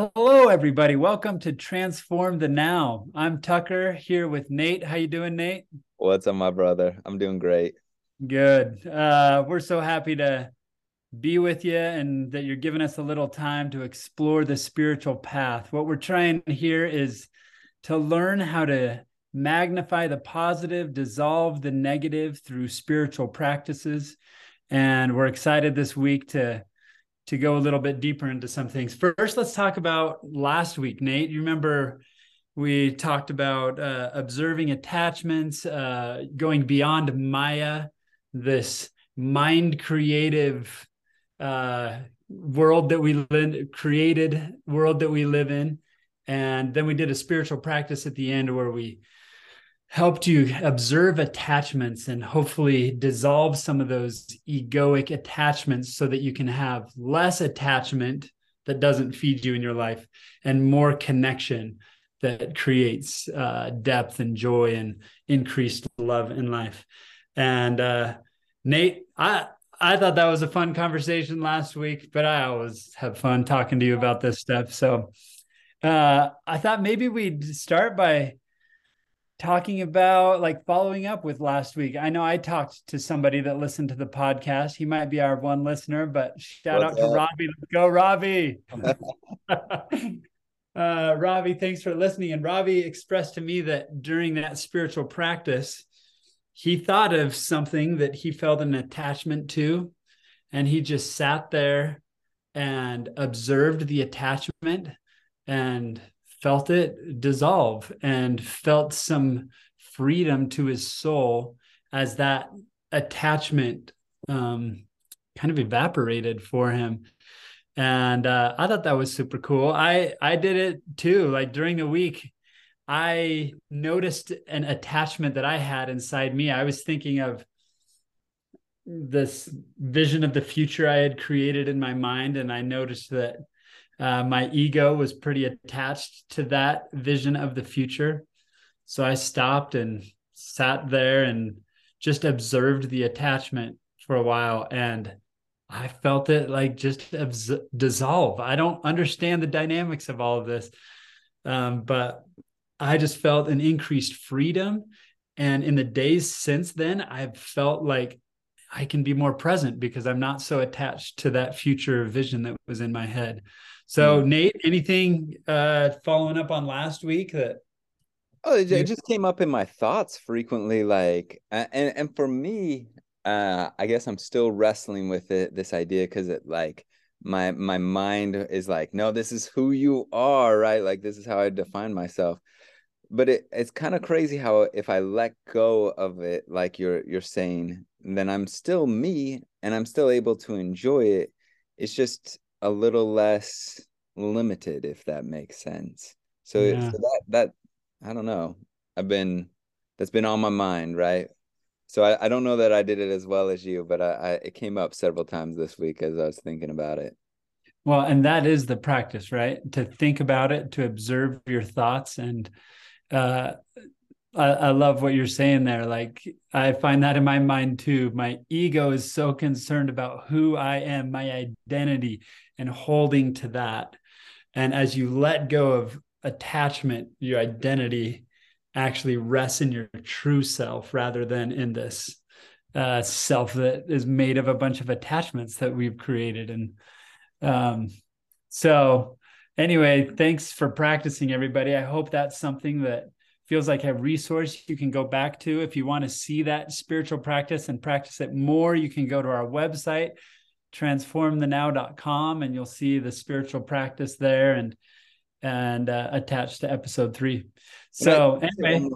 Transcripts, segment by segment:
Hello, everybody. Welcome to Transform the Now. I'm Tucker here with Nate. How you doing, Nate? What's up, my brother? I'm doing great. Good. Uh, we're so happy to be with you and that you're giving us a little time to explore the spiritual path. What we're trying here is to learn how to magnify the positive, dissolve the negative through spiritual practices. And we're excited this week to to go a little bit deeper into some things. First, let's talk about last week, Nate. You remember we talked about uh, observing attachments, uh, going beyond Maya, this mind creative uh, world that we live, created world that we live in. And then we did a spiritual practice at the end where we helped you observe attachments and hopefully dissolve some of those egoic attachments so that you can have less attachment that doesn't feed you in your life and more connection that creates uh, depth and joy and increased love in life. And uh, Nate, I I thought that was a fun conversation last week, but I always have fun talking to you about this stuff. So uh, I thought maybe we'd start by talking about like following up with last week. I know I talked to somebody that listened to the podcast. He might be our one listener, but shout What's out to Robbie. Let's go, Robbie. uh, Robbie, thanks for listening. And Robbie expressed to me that during that spiritual practice, he thought of something that he felt an attachment to, and he just sat there and observed the attachment and felt it dissolve and felt some freedom to his soul as that attachment um, kind of evaporated for him. And uh, i thought that was super cool. I i did it too. Like during the week i noticed an attachment that i had inside me. I was thinking of this vision of the future i had created in my mind and i noticed that uh, my ego was pretty attached to that vision of the future. So I stopped and sat there and just observed the attachment for a while. And I felt it like just dissolve. I don't understand the dynamics of all of this, um, but I just felt an increased freedom. And in the days since then, I've felt like I can be more present because I'm not so attached to that future vision that was in my head. So, Nate, anything uh, following up on last week that? Oh, it, it just came up in my thoughts frequently. Like, and and for me, uh, I guess I'm still wrestling with it. This idea because it like my my mind is like, no, this is who you are, right? Like this is how I define myself. But it, it's kind of crazy how if I let go of it, like you're you're saying, then I'm still me and I'm still able to enjoy it. It's just a little less limited, if that makes sense. So, yeah. so that that I don't know. I've been that's been on my mind, right? So I, I don't know that I did it as well as you, but I, I it came up several times this week as I was thinking about it. Well, and that is the practice, right? To think about it, to observe your thoughts, and uh, I, I love what you're saying there. Like I find that in my mind too. My ego is so concerned about who I am, my identity, and holding to that. And as you let go of attachment, your identity actually rests in your true self rather than in this uh, self that is made of a bunch of attachments that we've created. And um, so, anyway, thanks for practicing, everybody. I hope that's something that feels like a resource you can go back to. If you want to see that spiritual practice and practice it more, you can go to our website, transformthenow.com, and you'll see the spiritual practice there and and uh, attached to episode three. So anyway,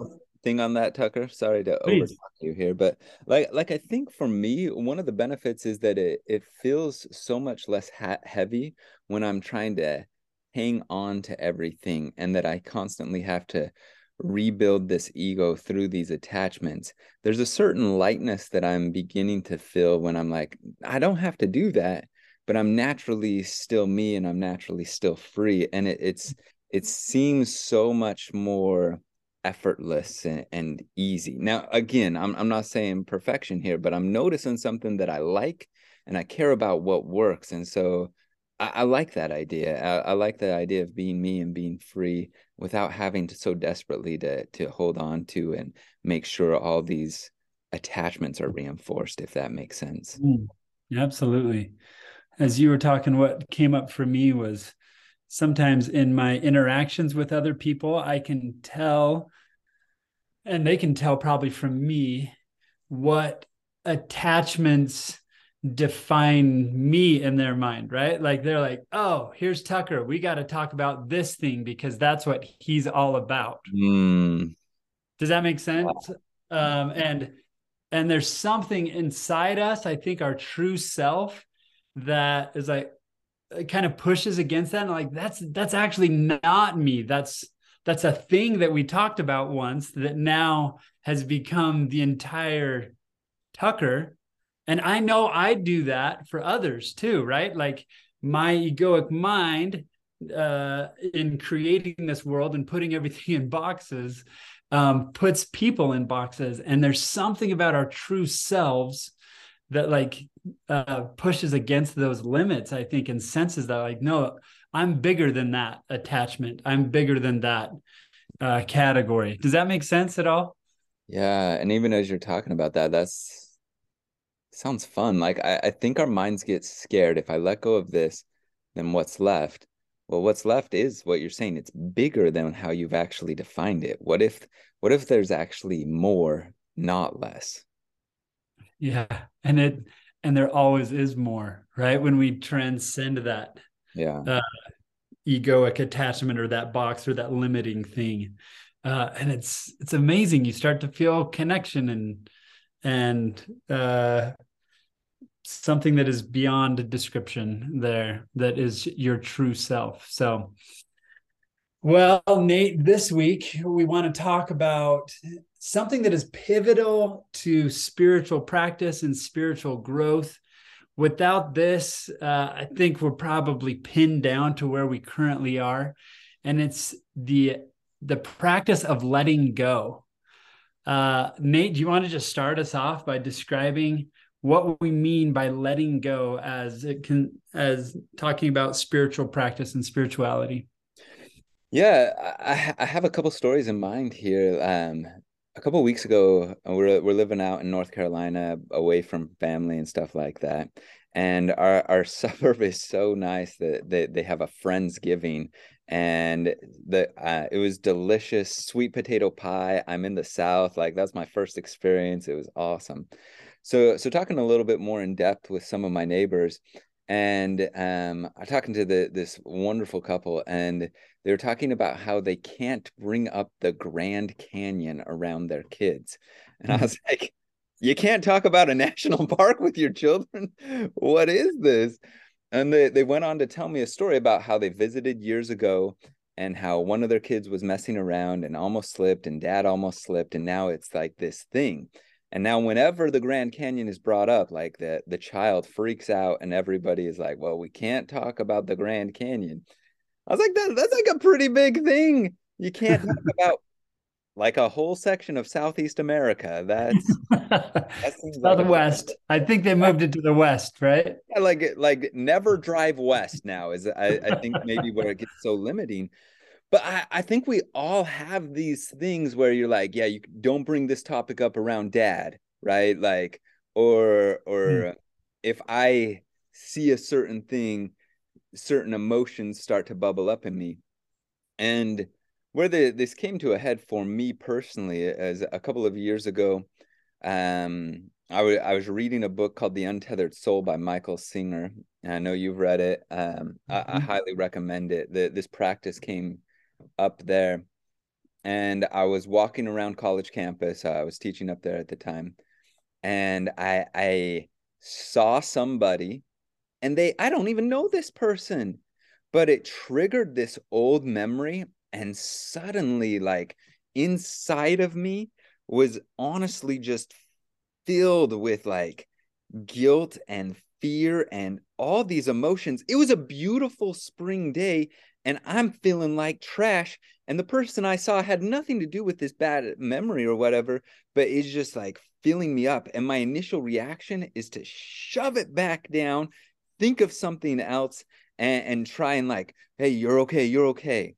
thing on that, Tucker. Sorry to over you here, but like like I think for me, one of the benefits is that it it feels so much less ha- heavy when I'm trying to hang on to everything, and that I constantly have to rebuild this ego through these attachments there's a certain lightness that i'm beginning to feel when i'm like i don't have to do that but i'm naturally still me and i'm naturally still free. And it, it's it seems so much more effortless and, and easy. Now again I'm, I'm not saying perfection here but i'm noticing something that i like and i care about what works. And so I, I like that idea. I, I, like the idea of being me and being free without having to so desperately to to hold on to and make sure all these attachments are reinforced, if that makes sense. Mm, absolutely. As you were talking, what came up for me was sometimes in my interactions with other people, I can tell, and they can tell probably from me, what attachments define me in their mind, right? Like they're like, oh, here's Tucker. We got to talk about this thing because that's what he's all about. Mm. Does that make sense? Um, and and there's something inside us, I think our true self that is like it kind of pushes against that and like that's that's actually not me. That's that's a thing that we talked about once that now has become the entire Tucker and I know I do that for others too, right? Like my egoic mind uh, in creating this world and putting everything in boxes um, puts people in boxes. And there's something about our true selves that like uh, pushes against those limits, I think, and senses that like, no, I'm bigger than that attachment. I'm bigger than that uh, category. Does that make sense at all? Yeah. And even as you're talking about that, that's sounds fun. Like I, I think our minds get scared. If I let go of this, then what's left? Well, what's left is what you're saying. It's bigger than how you've actually defined it. What if what if there's actually more, not less? Yeah. And it and there always is more, right? When we transcend that yeah uh, egoic attachment or that box or that limiting thing. Uh, and it's it's amazing. You start to feel connection and and uh, something that is beyond description there that is your true self. So well nate this week we want to talk about something that is pivotal to spiritual practice and spiritual growth. Without this uh, i think we're probably pinned down to where we currently are and it's the the practice of letting go. Uh, nate do you want to just start us off by describing what we mean by letting go as it can as talking about spiritual practice and spirituality. Yeah i, I have a couple stories in mind here. Um a couple weeks ago we're, we're living out in north carolina away from family and stuff like that. And our, our suburb is so nice that they, they have a friendsgiving and the uh, it was delicious sweet potato pie i'm in the south like that's my first experience it was awesome so, so talking a little bit more in depth with some of my neighbors, and um, I'm talking to the this wonderful couple, and they were talking about how they can't bring up the Grand Canyon around their kids, and I mm-hmm. was like, "You can't talk about a national park with your children? What is this?" And they they went on to tell me a story about how they visited years ago and how one of their kids was messing around and almost slipped and dad almost slipped and now it's like this thing and now whenever the Grand Canyon is brought up, like the the child freaks out and everybody is like, "Well, we can't talk about the Grand Canyon." I was like, that, that's like a pretty big thing. You can't talk about like a whole section of Southeast America. That's, that's southwest. Like I think they moved it to the west, right? Yeah, like like never drive west now is I, I think maybe where it gets so limiting but I, I think we all have these things where you're like, yeah, you don't bring this topic up around dad, right? Like, or or mm. if I see a certain thing, certain emotions start to bubble up in me. And where the, this came to a head for me personally, as a couple of years ago, um, I, w- I was reading a book called The Untethered Soul by Michael Singer. And I know you've read it. Um, mm-hmm. I, I, mm-hmm. highly recommend it. The, this practice came up there and I was walking around college campus. I was teaching up there at the time, and I I saw somebody, and they I don't even know this person, but it triggered this old memory, and suddenly, like inside of me, was honestly just filled with like guilt and fear and all these emotions. It was a beautiful spring day, and I'm feeling like trash. And the person I saw had nothing to do with this bad memory or whatever, but it's just like filling me up. And my initial reaction is to shove it back down, think of something else, and, and try and like, hey, you're okay, you're okay.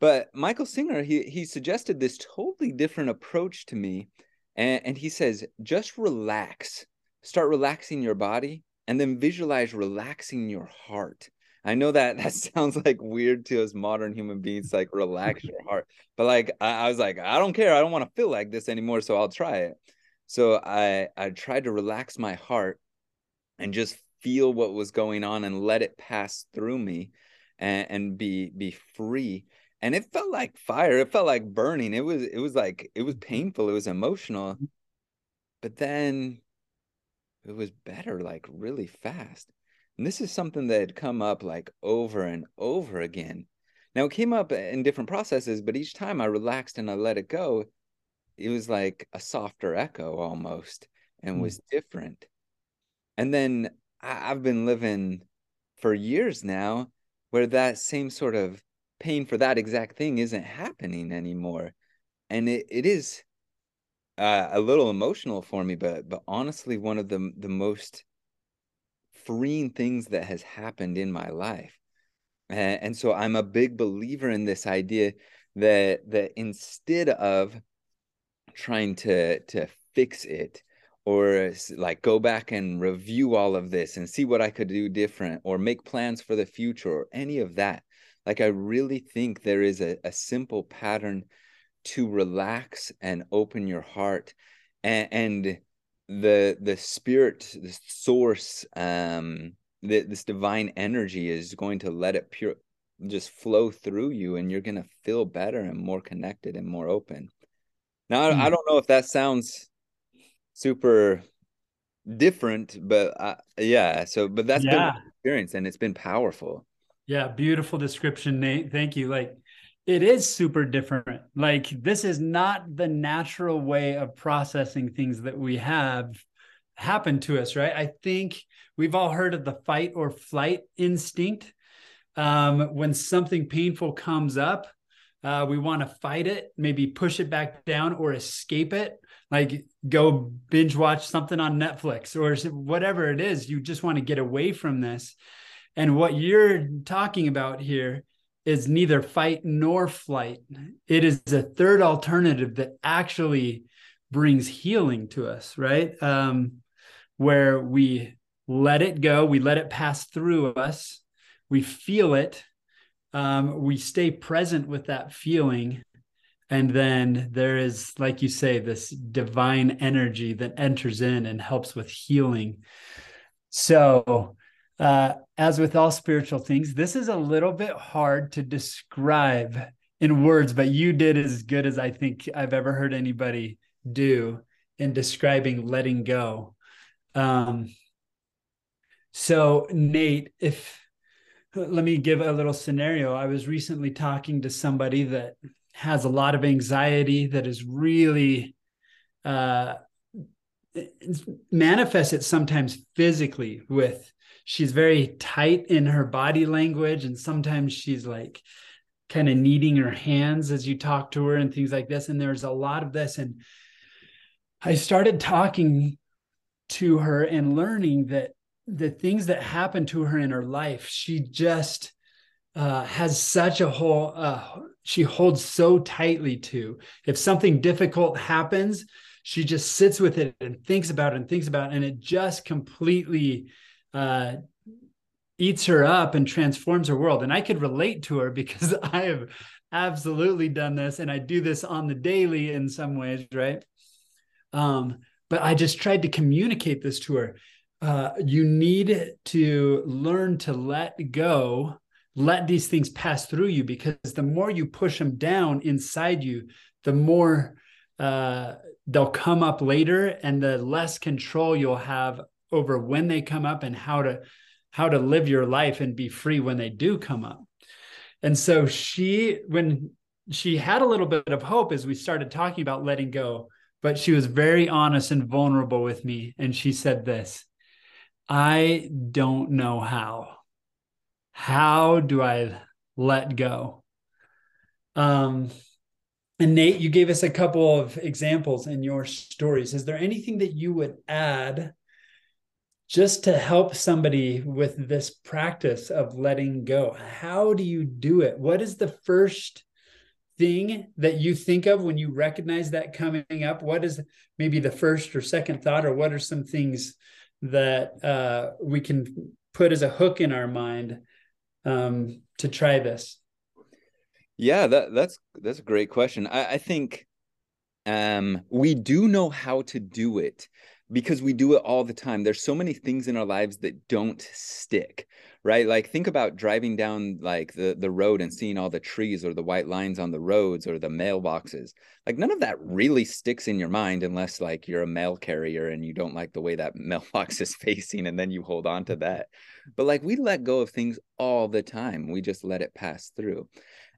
But Michael Singer, he he suggested this totally different approach to me. And, and he says, just relax. Start relaxing your body and then visualize relaxing your heart. I know that that sounds like weird to us modern human beings, like relax your heart. But like I, I was like, I don't care. I don't want to feel like this anymore. So I'll try it. So I I tried to relax my heart and just feel what was going on and let it pass through me and, and be be free and it felt like fire it felt like burning it was it was like it was painful it was emotional mm-hmm. but then it was better like really fast and this is something that had come up like over and over again now it came up in different processes but each time i relaxed and i let it go it was like a softer echo almost and mm. was different and then I, I've been living for years now where that same sort of pain for that exact thing isn't happening anymore. And it, it is uh, a little emotional for me, but but honestly, one of the the most freeing things that has happened in my life. And, and so I'm a big believer in this idea that that instead of trying to to fix it or like go back and review all of this and see what I could do different or make plans for the future or any of that. Like, I really think there is a, a simple pattern to relax and open your heart and, and the the spirit the source um the, this divine energy is going to let it pure just flow through you and you're going to feel better and more connected and more open now mm. I, I don't know if that sounds super different but uh, yeah so but that's yeah. been experience and it's been powerful yeah beautiful description nate. Thank you. Like it is super different. Like this is not the natural way of processing things that we have happen to us right? I think we've all heard of the fight or flight instinct. Um, when something painful comes up uh, we want to fight it maybe push it back down or escape it. Like go binge watch something on Netflix or whatever it is. You just want to get away from this. And what you're talking about here is neither fight nor flight. It is a third alternative that actually brings healing to us, right? Um, where we let it go, we let it pass through us, we feel it, um, we stay present with that feeling, and then there is like you say this divine energy that enters in and helps with healing so uh, as with all spiritual things this is a little bit hard to describe in words but you did as good as i think i've ever heard anybody do in describing letting go. Um, so nate if let me give a little scenario. I was recently talking to somebody that has a lot of anxiety that is really uh, manifests it sometimes physically with she's very tight in her body language and sometimes she's like kind of kneading her hands as you talk to her and things like this and there's a lot of this. And i started talking to her and learning that the things that happen to her in her life she just uh, has such a whole uh, she holds so tightly to. If something difficult happens she just sits with it and thinks about it and thinks about it and it just completely uh, eats her up and transforms her world. And i could relate to her because i have absolutely done this and i do this on the daily in some ways right? Um, but i just tried to communicate this to her. Uh, you need to learn to let go let these things pass through you because the more you push them down inside you, the more uh, they'll come up later, and the less control you'll have over when they come up and how to how to live your life and be free when they do come up. And so she, when she had a little bit of hope as we started talking about letting go, but she was very honest and vulnerable with me. And she said this I don't know how how do I let go? Um, and Nate, you gave us a couple of examples in your stories. Is there anything that you would add just to help somebody with this practice of letting go. How do you do it? What is the first thing that you think of when you recognize that coming up? What is maybe the first or second thought or what are some things that uh, we can put as a hook in our mind um, to try this? Yeah that that's that's a great question. I, I think um, we do know how to do it because we do it all the time. There's so many things in our lives that don't stick, right? Like think about driving down like the the road and seeing all the trees or the white lines on the roads or the mailboxes. Like none of that really sticks in your mind unless like you're a mail carrier and you don't like the way that mailbox is facing and then you hold on to that. But like we let go of things all the time. We just let it pass through.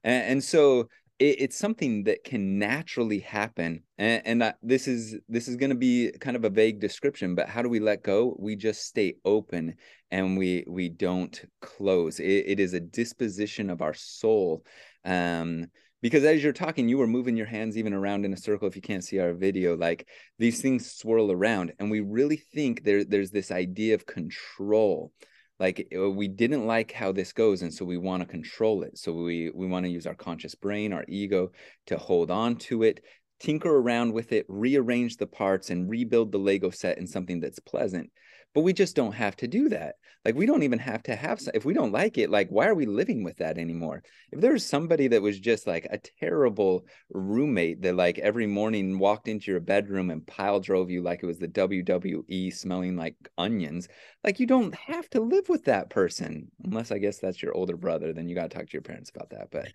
And, and so it, it's something that can naturally happen and, and uh, this is this is going to be kind of a vague description but how do we let go? We just stay open and we we don't close. It, it is a disposition of our soul um because as you're talking you were moving your hands even around in a circle if you can't see our video like these things swirl around and we really think there there's this idea of control like uh, we didn't like how this goes and so we want to control it. So we we want to use our conscious brain our ego to hold on to it tinker around with it rearrange the parts and rebuild the lego set in something that's pleasant but we just don't have to do that. Like we don't even have to have if we don't like it like why are we living with that anymore? If there's somebody that was just like a terrible roommate that like every morning walked into your bedroom and pile drove you like it was the wwe smelling like onions like you don't have to live with that person unless i guess that's your older brother then you got to talk to your parents about that but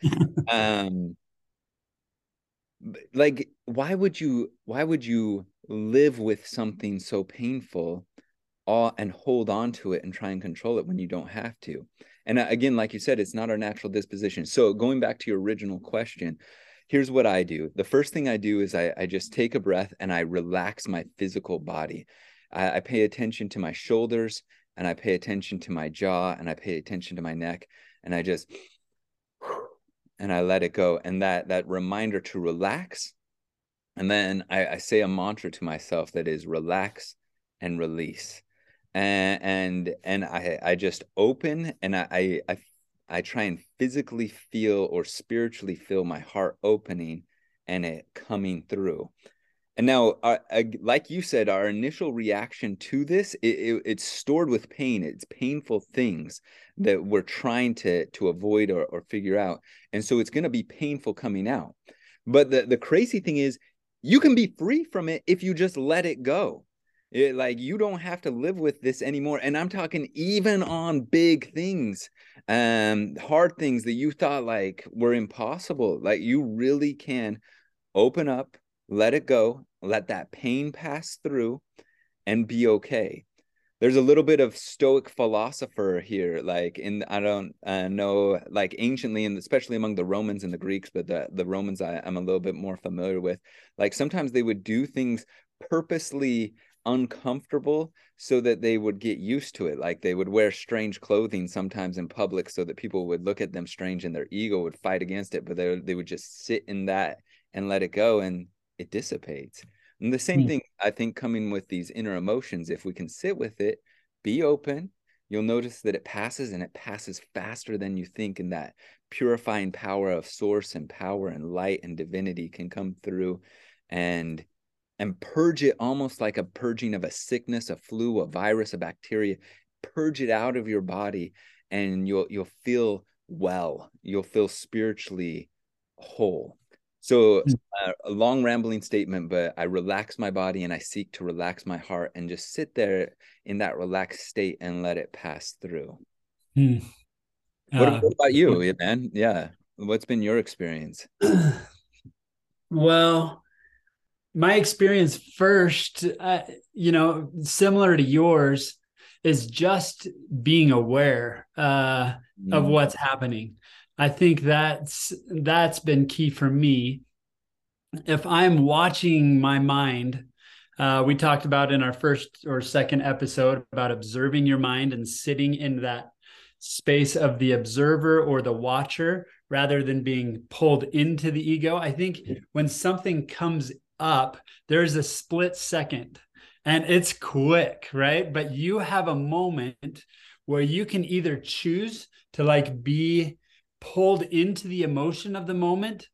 um like why would you why would you live with something so painful all and hold on to it and try and control it when you don't have to. And uh, again, like you said, it's not our natural disposition. So going back to your original question, here's what I do. The first thing I do is I, I just take a breath and I relax my physical body. I, I pay attention to my shoulders and I pay attention to my jaw and I pay attention to my neck and I just and I let it go. And that that reminder to relax. And then I, I say a mantra to myself that is relax and release and and, and I I just open and I, I I try and physically feel or spiritually feel my heart opening and it coming through. And now, uh, like you said, our initial reaction to this, it, it, it's stored with pain. It's painful things that we're trying to to avoid or, or figure out, and so it's going to be painful coming out. But the the crazy thing is, you can be free from it if you just let it go. It, like you don't have to live with this anymore. And I'm talking even on big things, um, hard things that you thought like were impossible. Like you really can open up, let it go, let that pain pass through, and be okay. There's a little bit of Stoic philosopher here, like in I don't uh, know, like anciently, and especially among the Romans and the Greeks, but the the Romans I, I'm a little bit more familiar with. Like sometimes they would do things purposely uncomfortable so that they would get used to it like they would wear strange clothing sometimes in public so that people would look at them strange and their ego would fight against it but they, they would just sit in that and let it go and it dissipates and the same mm. thing i think coming with these inner emotions if we can sit with it be open you'll notice that it passes and it passes faster than you think and that purifying power of source and power and light and divinity can come through and and purge it almost like a purging of a sickness, a flu, a virus, a bacteria. Purge it out of your body, and you'll you'll feel well. You'll feel spiritually whole. So hmm. uh, a long rambling statement, but I relax my body and I seek to relax my heart and just sit there in that relaxed state and let it pass through. Hmm. Uh, what, what, about you, man? Yeah, what's been your experience? Well, my experience first, uh, you know, similar to yours, is just being aware uh, mm. of what's happening. I think that's that's been key for me. If I'm watching my mind, uh, we talked about in our first or second episode about observing your mind and sitting in that space of the observer or the watcher rather than being pulled into the ego. I think when something comes up, there's a split second and it's quick, right? But you have a moment where you can either choose to like be pulled into the emotion of the moment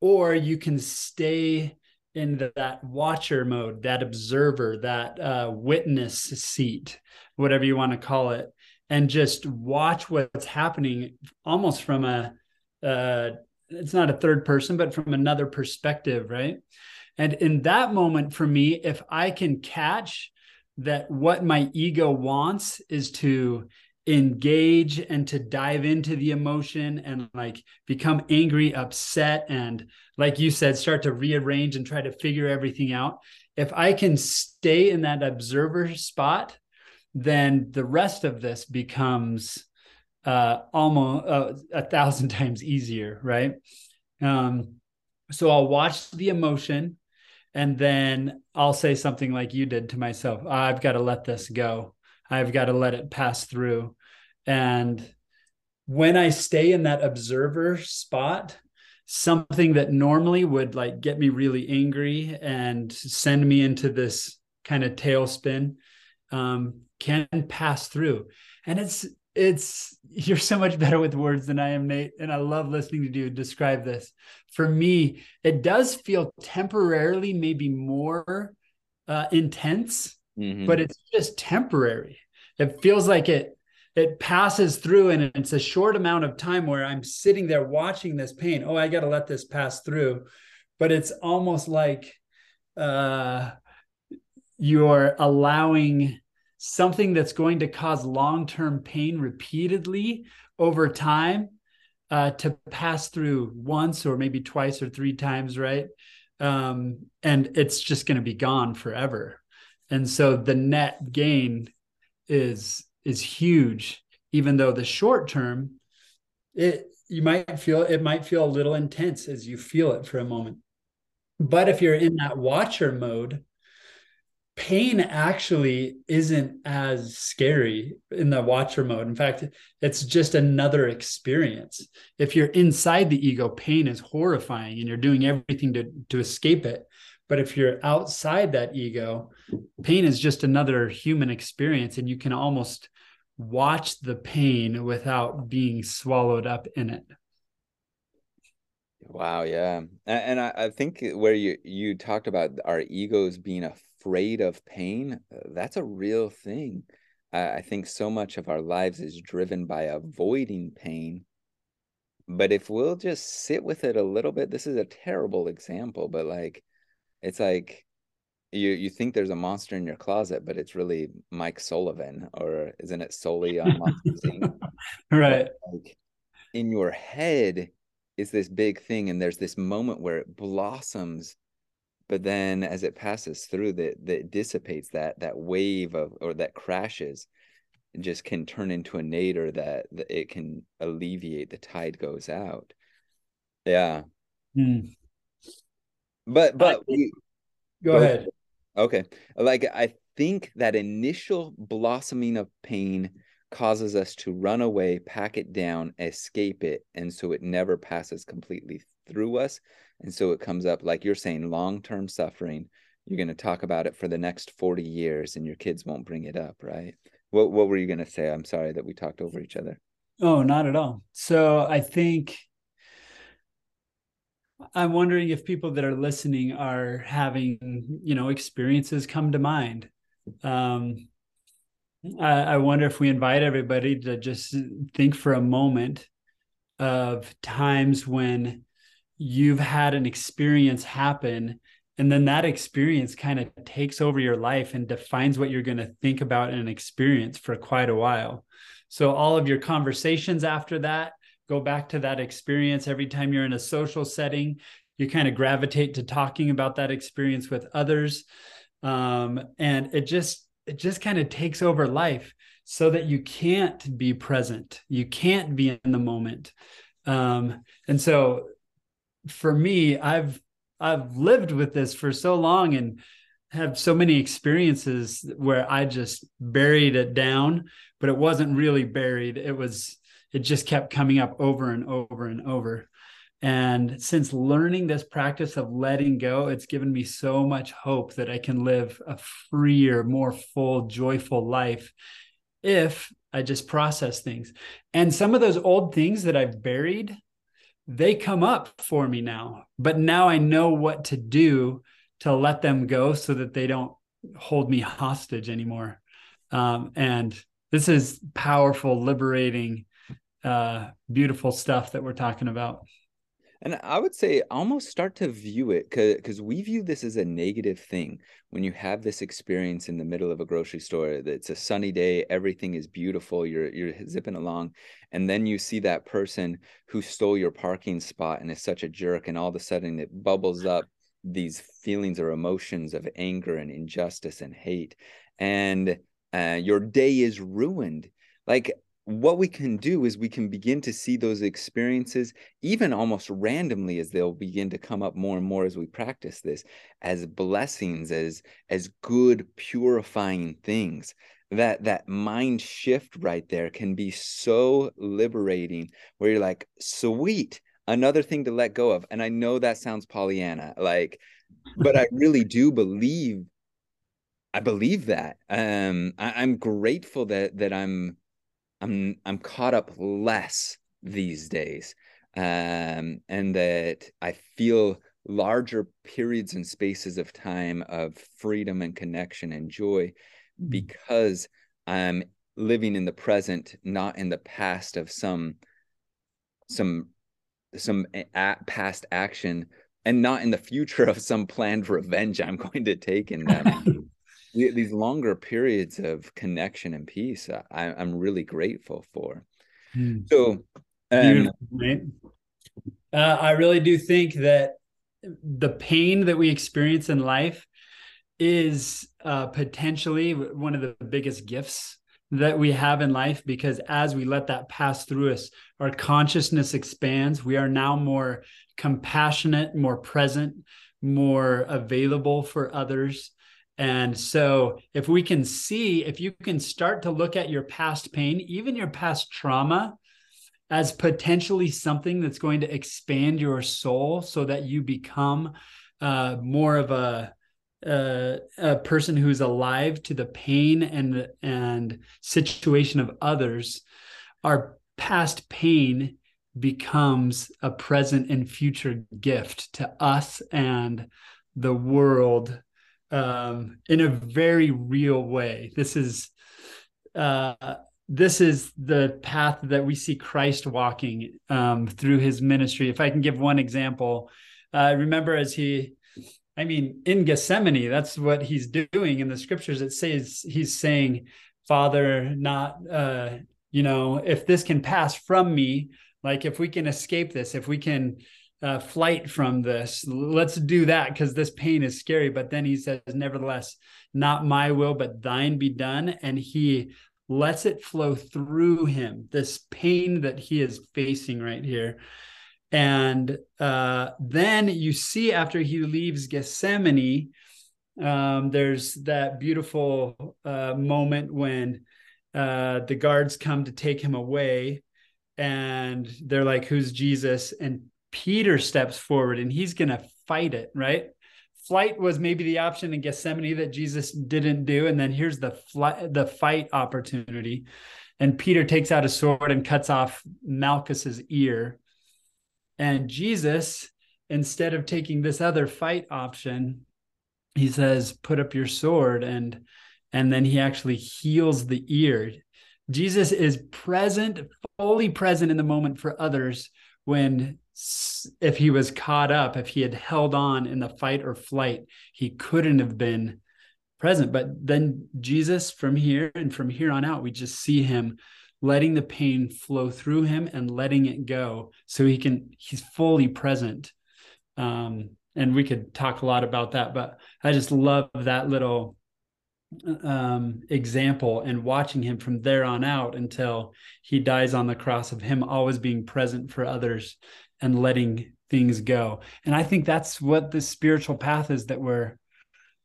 or you can stay in the, that watcher mode, that observer, that uh, witness seat, whatever you want to call it, and just watch what's happening almost from a, uh, it's not a third person, but from another perspective, right? And in that moment, for me, if I can catch that what my ego wants is to engage and to dive into the emotion and like become angry, upset, and like you said, start to rearrange and try to figure everything out. If I can stay in that observer spot, then the rest of this becomes uh, almost uh, a thousand times easier, right? Um, so I'll watch the emotion and then I'll say something like you did to myself I've got to let this go. I've got to let it pass through. And when I stay in that observer spot, something that normally would like get me really angry and send me into this kind of tailspin um, can pass through. And it's it's you're so much better with words than I am, Nate. And I love listening to you describe this. For me, it does feel temporarily maybe more uh, intense, mm-hmm. but it's just temporary. It feels like it it passes through and it's a short amount of time where I'm sitting there watching this pain. Oh, I got to let this pass through. But it's almost like uh, you're allowing something that's going to cause long term pain repeatedly over time uh, to pass through once or maybe twice or three times, right? Um, and it's just going to be gone forever. And so the net gain is is huge, even though the short term, it you might feel it might feel a little intense as you feel it for a moment. But if you're in that watcher mode, pain actually isn't as scary in the watcher mode. In fact, it's just another experience. If you're inside the ego, pain is horrifying and you're doing everything to, to escape it. But if you're outside that ego, pain is just another human experience and you can almost watch the pain without being swallowed up in it. Wow, yeah. And, I, I think where you you talked about our egos being a afraid of pain, uh, that's a real thing. I, I think so much of our lives is driven by avoiding pain. But if we'll just sit with it a little bit, this is a terrible example, but like it's like you you think there's a monster in your closet, but it's really Mike Sullivan, or isn't it Sulley on Monsters Inc? right. like in your head is this big thing, and there's this moment where it blossoms but then as it passes through that that dissipates that that wave of or that crashes just can turn into a nadir that, that it can alleviate the tide goes out. Yeah. Mm. but but we, go, go ahead. Okay. Like i think that initial blossoming of pain causes us to run away pack it down escape it and so it never passes completely through us and so it comes up, like you're saying, long term suffering. You're going to talk about it for the next 40 years and your kids won't bring it up, right? What, what were you going to say? I'm sorry that we talked over each other. Oh, not at all. So I think I'm wondering if people that are listening are having, you know, experiences come to mind. Um, I, I wonder if we invite everybody to just think for a moment of times when you've had an experience happen and then that experience kind of takes over your life and defines what you're going to think about and experience for quite a while. So all of your conversations after that go back to that experience. Every time you're in a social setting you kind of gravitate to talking about that experience with others. Um, and it just it just kind of takes over life so that you can't be present you can't be in the moment um, and so for me, I've I've lived with this for so long and have so many experiences where I just buried it down, but it wasn't really buried. It was it just kept coming up over and over and over. And since learning this practice of letting go, it's given me so much hope that I can live a freer, more full, joyful life if I just process things. And some of those old things that I've buried, they come up for me now. But now I know what to do to let them go so that they don't hold me hostage anymore. Um, and this is powerful, liberating, uh, beautiful stuff that we're talking about. And I would say almost start to view it because we view this as a negative thing when you have this experience in the middle of a grocery store. That it's a sunny day, everything is beautiful, you're you're zipping along, and then you see that person who stole your parking spot and is such a jerk, and all of a sudden it bubbles up these feelings or emotions of anger and injustice and hate, and uh, your day is ruined. Like what we can do is we can begin to see those experiences even almost randomly as they'll begin to come up more and more as we practice this as blessings as as good purifying things. That that mind shift right there can be so liberating where you're like sweet another thing to let go of. And i know that sounds pollyanna like but i really do believe i believe that. Um I, i'm grateful that that i'm I'm I'm caught up less these days, um, and that I feel larger periods and spaces of time of freedom and connection and joy hmm. because I'm living in the present, not in the past of some some some past action and not in the future of some planned revenge I'm going to take in them. these longer periods of connection and peace I, am really grateful for. Mm. so um, uh, i really do think that the pain that we experience in life is uh, potentially one of the biggest gifts that we have in life because as we let that pass through us our consciousness expands. We are now more compassionate more present more available for others and so, if we can see, if you can start to look at your past pain, even your past trauma, as potentially something that's going to expand your soul so that you become uh, more of a, a, a person who's alive to the pain and and situation of others, our past pain becomes a present and future gift to us and the world um, in a very real way. This is uh, this is the path that we see Christ walking um, through his ministry. If I can give one example, uh, remember as he, I mean, in Gethsemane, that's what he's doing in the scriptures. It says he's saying, "Father, not uh, you know, if this can pass from me, like if we can escape this, if we can." Uh, flight from this. Let's do that because this pain is scary. But then he says, Nevertheless, not my will, but thine be done. And he lets it flow through him, this pain that he is facing right here. And uh, then you see after he leaves Gethsemane, um, there's that beautiful uh, moment when uh, the guards come to take him away and they're like, Who's Jesus? And Peter steps forward and he's going to fight it, right? Flight was maybe the option in Gethsemane that Jesus didn't do. And then here's the the fight opportunity. And Peter takes out a sword and cuts off Malchus's ear. And Jesus, instead of taking this other fight option, he says, put up your sword. And and then he actually heals the ear. Jesus is present, fully present in the moment for others when if he was caught up, if he had held on in the fight or flight, he couldn't have been present. But then Jesus, from here and from here on out, we just see him letting the pain flow through him and letting it go so he can, he's fully present. Um, and we could talk a lot about that, but I just love that little um, example and watching him from there on out until he dies on the cross of him always being present for others and letting things go. And I think that's what the spiritual path is that we're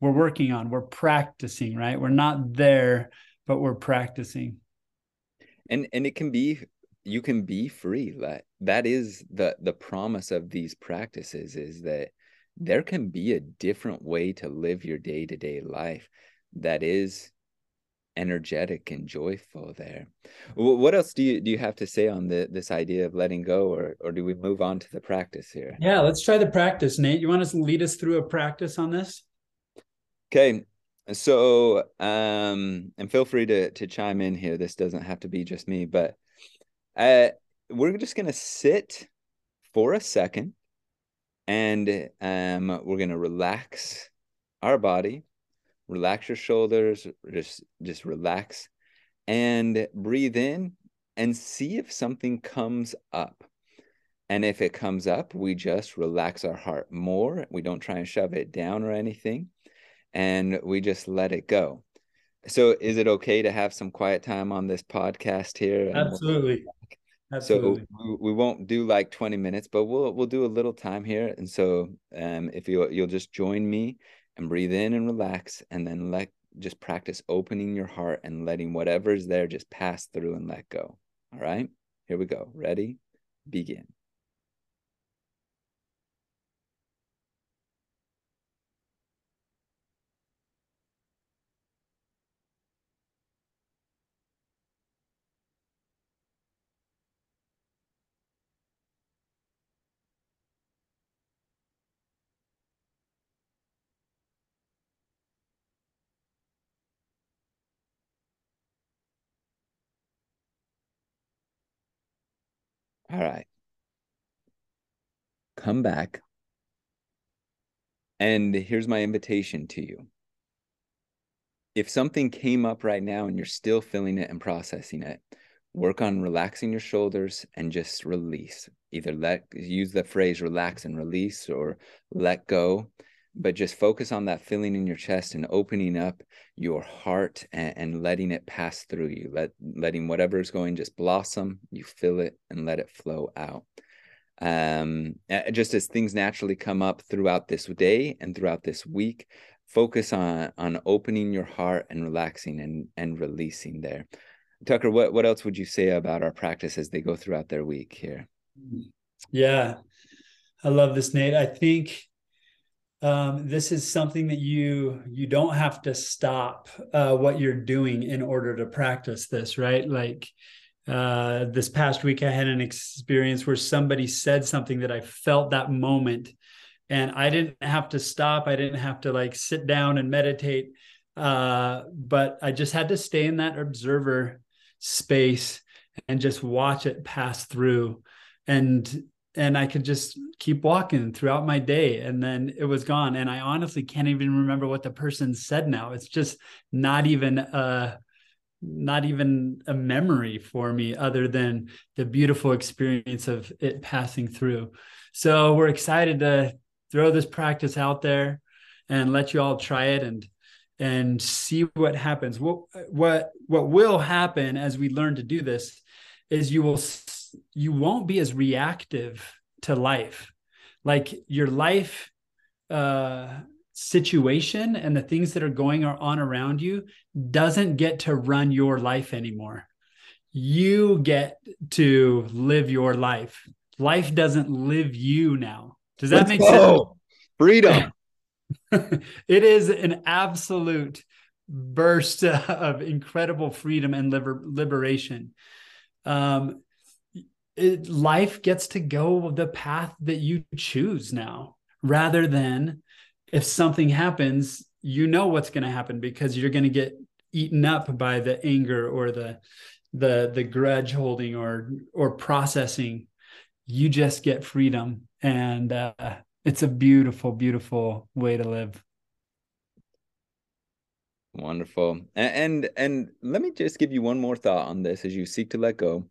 we're working on. We're practicing, right? We're not there, but we're practicing. And and it can be you can be free. that that is the the promise of these practices is that there can be a different way to live your day-to-day life that is energetic and joyful there. What else do you do you have to say on the this idea of letting go or or do we move on to the practice here? Yeah let's try the practice nate. You want to lead us through a practice on this? Okay so um and feel free to to chime in here. This doesn't have to be just me but uh we're just going to sit for a second and um, we're going to relax our body relax your shoulders just just relax and breathe in and see if something comes up. And if it comes up we just relax our heart more. We don't try and shove it down or anything and we just let it go. So is it okay to have some quiet time on this podcast here? Absolutely. Absolutely. So we, won't do like 20 minutes, but we'll we'll do a little time here. And so um if you you'll just join me and breathe in and relax and then let just practice opening your heart and letting whatever's there just pass through and let go. All right? Here we go. Ready? Begin. All right. Come back. And here's my invitation to you. If something came up right now and you're still feeling it and processing it, work on relaxing your shoulders and just release. Either let use the phrase relax and release or let go but just focus on that feeling in your chest and opening up your heart and, and, letting it pass through you. Let letting whatever is going just blossom you feel it and let it flow out. Um just as things naturally come up throughout this day and throughout this week focus on on opening your heart and relaxing and and releasing there. Tucker what what else would you say about our practice as they go throughout their week here? Yeah. I love this nate. I think um, this is something that you you don't have to stop uh, what you're doing in order to practice this right? Like uh, this past week i had an experience where somebody said something that i felt that moment and i didn't have to stop. I didn't have to like sit down and meditate. Uh, but i just had to stay in that observer space and just watch it pass through. And and I could just keep walking throughout my day and then it was gone. And I honestly can't even remember what the person said now. It's just not even a not even a memory for me other than the beautiful experience of it passing through. So we're excited to throw this practice out there and let you all try it and and see what happens. What what what will happen as we learn to do this is you will you won't be as reactive to life. Like your life uh situation and the things that are going on around you doesn't get to run your life anymore. You get to live your life. Life doesn't live you now. Does that Let's make go. sense freedom. It is an absolute burst of incredible freedom and liber- liberation. Um, it, life gets to go the path that you choose now rather than if something happens you know what's going to happen because you're going to get eaten up by the anger or the the the grudge holding or or processing. You just get freedom and uh, it's a beautiful beautiful way to live. Wonderful. And, and and let me just give you one more thought on this as you seek to let go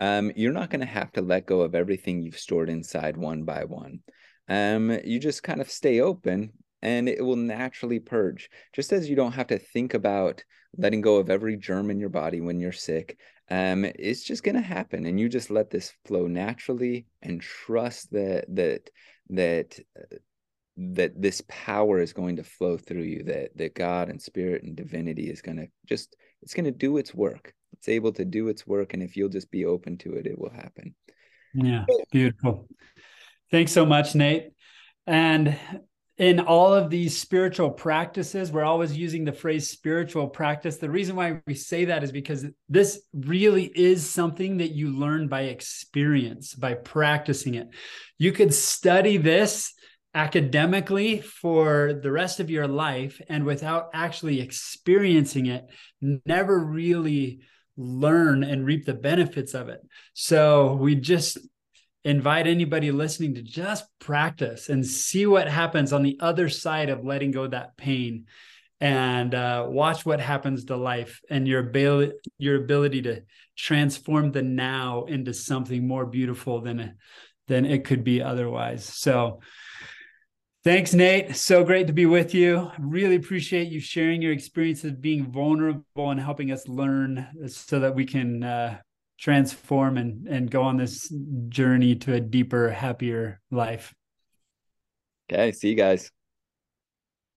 um, you're not going to have to let go of everything you've stored inside one by one. Um, you just kind of stay open and it will naturally purge. Just as you don't have to think about letting go of every germ in your body when you're sick, um, it's just going to happen. And you just let this flow naturally and trust that, that, that, uh, that this power is going to flow through you that that god and spirit and divinity is going to just it's going to do its work it's able to do its work and if you'll just be open to it it will happen Yeah, beautiful. Thanks so much, Nate. And in all of these spiritual practices, we're always using the phrase spiritual practice. The reason why we say that is because this really is something that you learn by experience, by practicing it. You could study this academically for the rest of your life and without actually experiencing it, never really learn and reap the benefits of it. So we just invite anybody listening to just practice and see what happens on the other side of letting go that pain and uh, watch what happens to life and your ability your ability to transform the now into something more beautiful than than it could be otherwise so thanks nate. So great to be with you. Really appreciate you sharing your experiences being vulnerable and helping us learn so that we can uh, transform and and go on this journey to a deeper happier life. Okay see you guys